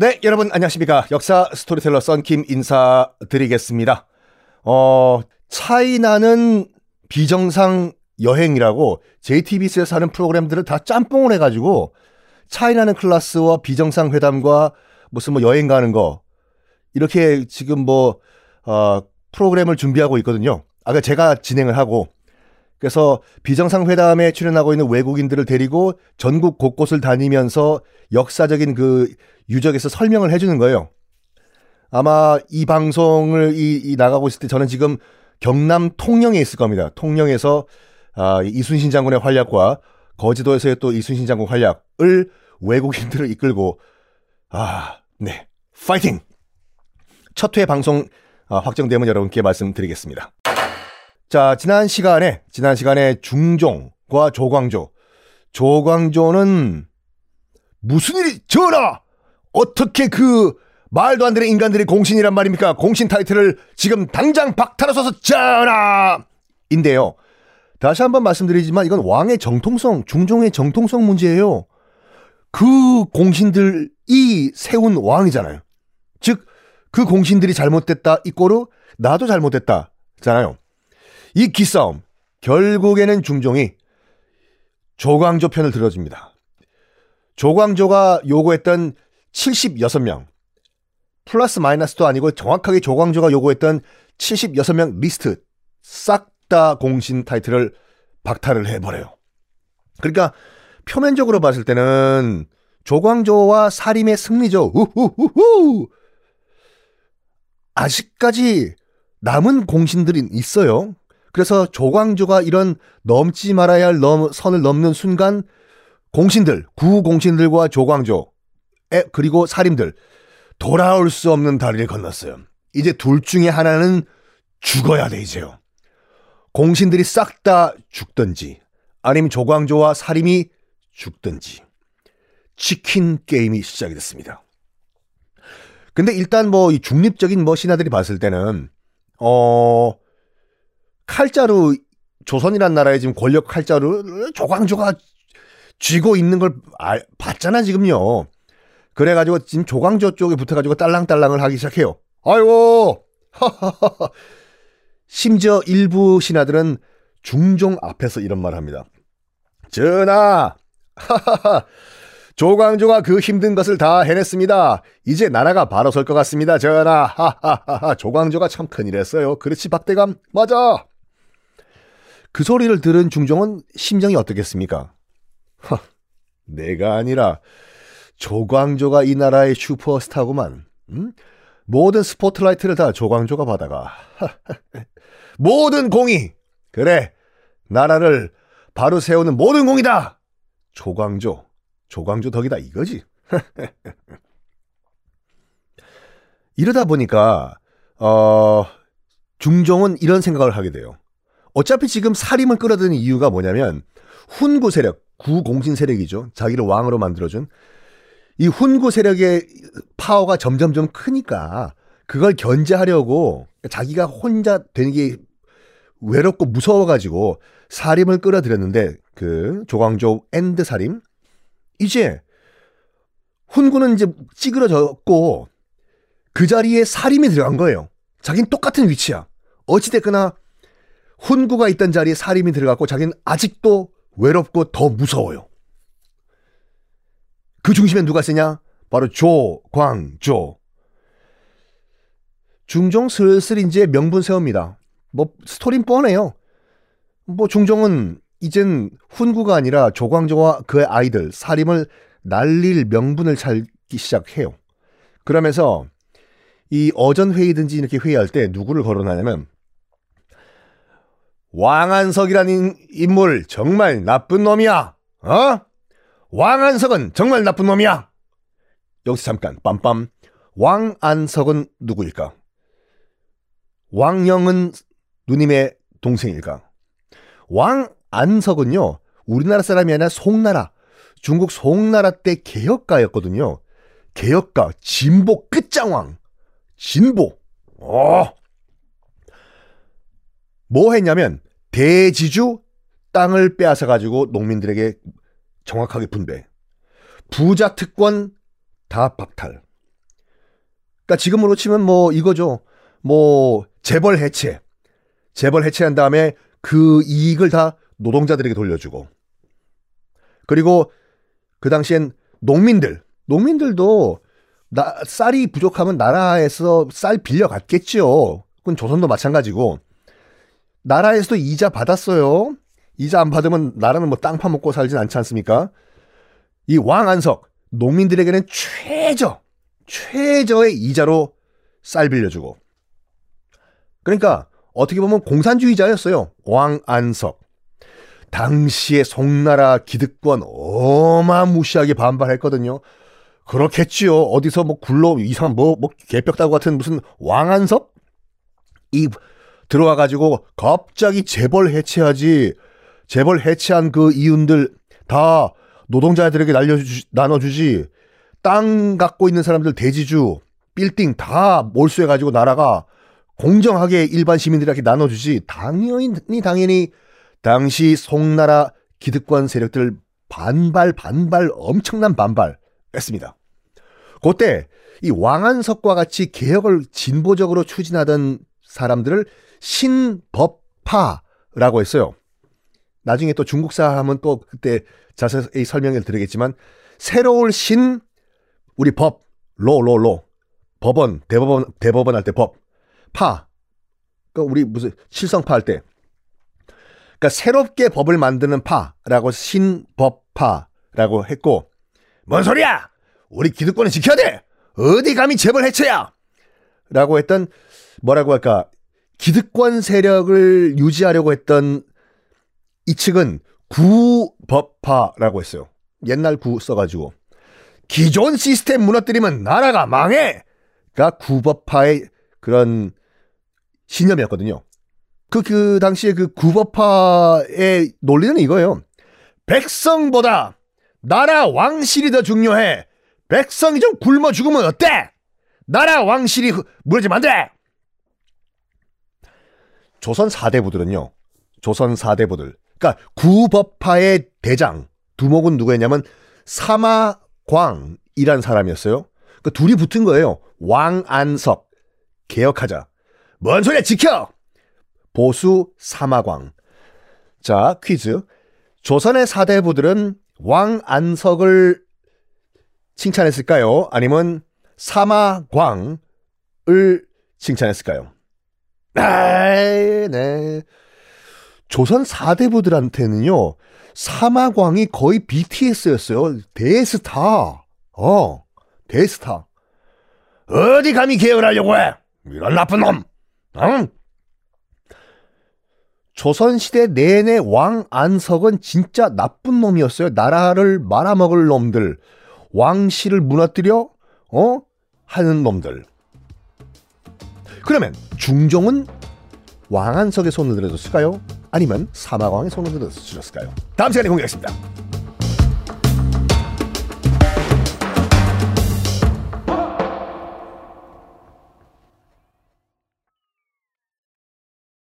네, 여러분 안녕하십니까. 역사 스토리텔러 썬킴 인사드리겠습니다. 어, 차이나는 비정상 여행이라고 JTBC에서 하는 프로그램들을 다 짬뽕을 해가지고 차이나는 클래스와 비정상 회담과 무슨 뭐 여행 가는 거 이렇게 지금 뭐 어, 프로그램을 준비하고 있거든요. 아까 제가 진행을 하고 그래서 비정상 회담에 출연하고 있는 외국인들을 데리고 전국 곳곳을 다니면서 역사적인 그 유적에서 설명을 해주는 거예요. 아마 이 방송을 이, 이 나가고 있을 때 저는 지금 경남 통영에 있을 겁니다. 통영에서 아, 이순신 장군의 활약과 거지도에서의 또 이순신 장군 활약을 외국인들을 이끌고 아, 네, 파이팅! 첫 회 방송 아, 확정되면 여러분께 말씀드리겠습니다. 자, 지난 시간에 지난 시간에 중종과 조광조, 조광조는 무슨 일이 전하 어떻게 그 말도 안 되는 인간들이 공신이란 말입니까? 공신 타이틀을 지금 당장 박탈하소서 전하! 인데요. 다시 한번 말씀드리지만 이건 왕의 정통성, 중종의 정통성 문제예요. 그 공신들이 세운 왕이잖아요. 즉, 그 공신들이 잘못됐다, 이꼬르 나도 잘못됐다잖아요. 이 기싸움, 결국에는 중종이 조광조 편을 들어줍니다. 조광조가 요구했던 76명, 플러스 마이너스도 아니고 정확하게 조광조가 요구했던 76명 리스트 싹 다 공신 타이틀을 박탈을 해버려요. 그러니까 표면적으로 봤을 때는 조광조와 사림의 승리죠. 우후후후. 아직까지 남은 공신들이 있어요. 그래서 조광조가 이런 넘지 말아야 할 넘, 선을 넘는 순간 공신들, 구공신들과 조광조, 에, 그리고 사림들 돌아올 수 없는 다리를 건넜어요. 이제 둘 중에 하나는 죽어야 돼 이제요. 공신들이 싹 다 죽든지 아니면 조광조와 사림이 죽든지 치킨 게임이 시작이 됐습니다. 근데 일단 뭐 이 중립적인 뭐 신하들이 봤을 때는 어 칼자루 조선이란 나라의 지금 권력 칼자루 조광조가 쥐고 있는 걸 알, 봤잖아 지금요. 그래가지고 지금 조광조 쪽에 붙어가지고 딸랑딸랑을 하기 시작해요. 아이고 심지어 일부 신하들은 중종 앞에서 이런 말을 합니다. 전하 조광조가 그 힘든 것을 다 해냈습니다. 이제 나라가 바로 설 것 같습니다. 전하 하하하하 조광조가 참 큰일 했어요. 그렇지 박대감 맞아. 그 소리를 들은 중종은 심정이 어떻겠습니까? 하, 내가 아니라 조광조가 이 나라의 슈퍼스타구만. 음? 모든 스포트라이트를 다 조광조가 받아가. 모든 공이 그래 나라를 바로 세우는 모든 공이다. 조광조, 조광조 덕이다 이거지. 이러다 보니까 어 중종은 이런 생각을 하게 돼요. 어차피 지금 살림을 끌어들이는 이유가 뭐냐면 훈구 세력, 구공신 세력이죠. 자기를 왕으로 만들어준 이 훈구 세력의 파워가 점점점 크니까 그걸 견제하려고 자기가 혼자 되는 게 외롭고 무서워가지고 사림을 끌어들였는데 그 조광조 and 사림 이제 훈구는 이제 찌그러졌고 그 자리에 사림이 들어간 거예요. 자기는 똑같은 위치야. 어찌됐거나 훈구가 있던 자리에 사림이 들어갔고 자기는 아직도 외롭고 더 무서워요. 그 중심에 누가 쓰냐? 바로 조광조. 중종 슬슬 이제 명분 세웁니다. 뭐 스토리는 뻔해요. 뭐 중종은 이젠 훈구가 아니라 조광조와 그의 아이들 사림을 날릴 명분을 찾기 시작해요. 그러면서 이 어전 회의든지 이렇게 회의할 때 누구를 거론하냐면 왕한석이라는 인물 정말 나쁜 놈이야. 어? 왕한석은 정말 나쁜 놈이야. 여기서 잠깐 빰빰. 왕안석은 누구일까? 왕영은 누님의 동생일까? 왕안석은요. 우리나라 사람이 아니라 송나라, 중국 송나라 때 개혁가였거든요. 개혁가, 진보 끝장왕, 진보. 어. 뭐 했냐면 대지주 땅을 빼앗아 가지고 농민들에게 정확하게 분배. 부자 특권 다 박탈. 그러니까 지금으로 치면 뭐 이거죠. 뭐 재벌 해체. 재벌 해체한 다음에 그 이익을 다 노동자들에게 돌려주고. 그리고 그 당시엔 농민들, 농민들도 나, 쌀이 부족하면 나라에서 쌀 빌려갔겠죠. 그건 조선도 마찬가지고. 나라에서도 이자 받았어요. 이자 안 받으면 나라는 뭐 땅 파먹고 살진 않지 않습니까? 이 왕안석, 농민들에게는 최저, 최저의 이자로 쌀 빌려주고. 그러니까 어떻게 보면 공산주의자였어요. 왕안석. 당시에 송나라 기득권 어마무시하게 반발했거든요. 그렇겠지요. 어디서 뭐 굴러 이상한 뭐, 뭐 개벽다구 같은 무슨 왕안석? 이 들어와 가지고 갑자기 재벌 해체하지. 재벌 해체한 그 이윤들 다 노동자들에게 날려주 나눠주지. 땅 갖고 있는 사람들 대지주, 빌딩 다 몰수해 가지고 나라가 공정하게 일반 시민들에게 나눠주지. 당연히 당연히 당시 송나라 기득권 세력들 반발 반발 엄청난 반발 했습니다. 그때 이 왕안석과 같이 개혁을 진보적으로 추진하던 사람들을 신법파라고 했어요. 나중에 또 중국사 하면 또 그때 자세히 설명을 드리겠지만 새로울 신 우리 법 로 로 로 법원 대법원 대법원 할 때 법 파. 그러니까 우리 무슨 실성파 할 때. 그러니까 새롭게 법을 만드는 파라고 신법파라고 했고 뭔 소리야? 우리 기득권을 지켜야 돼. 어디 감히 재벌 해체야? 라고 했던 뭐라고 할까? 기득권 세력을 유지하려고 했던 이 측은 구법파라고 했어요. 옛날 구 써가지고 기존 시스템 무너뜨리면 나라가 망해.가 구법파의 그런 신념이었거든요. 그, 그 당시에 그 구법파의 논리는 이거예요. 백성보다 나라 왕실이 더 중요해. 백성이 좀 굶어 죽으면 어때? 나라 왕실이 무너지면 안 돼! 조선 사대부들은요, 조선 사대부들. 그러니까 구법파의 대장, 두목은 누구였냐면 사마광이란 사람이었어요. 그 둘이 붙은 거예요. 왕안석. 개혁하자. 뭔 소리야, 지켜! 보수 사마광. 자, 퀴즈. 조선의 사대부들은 왕안석을 칭찬했을까요? 아니면 사마광을 칭찬했을까요? 아, 네. 조선 사대부들한테는요, 사마광이 거의 BTS였어요. 대스타. 어, 대스타. 어디 감히 개혁하려고 해? 이런 나쁜 놈. 응? 조선시대 내내 왕 안석은 진짜 나쁜 놈이었어요. 나라를 말아먹을 놈들. 왕실을 무너뜨려, 어? 하는 놈들. 그러면 중종은 왕안석의 손을 들어줬을까요? 아니면 사마광의 손을 들어줬을까요? 다음 시간에 공개하겠습니다.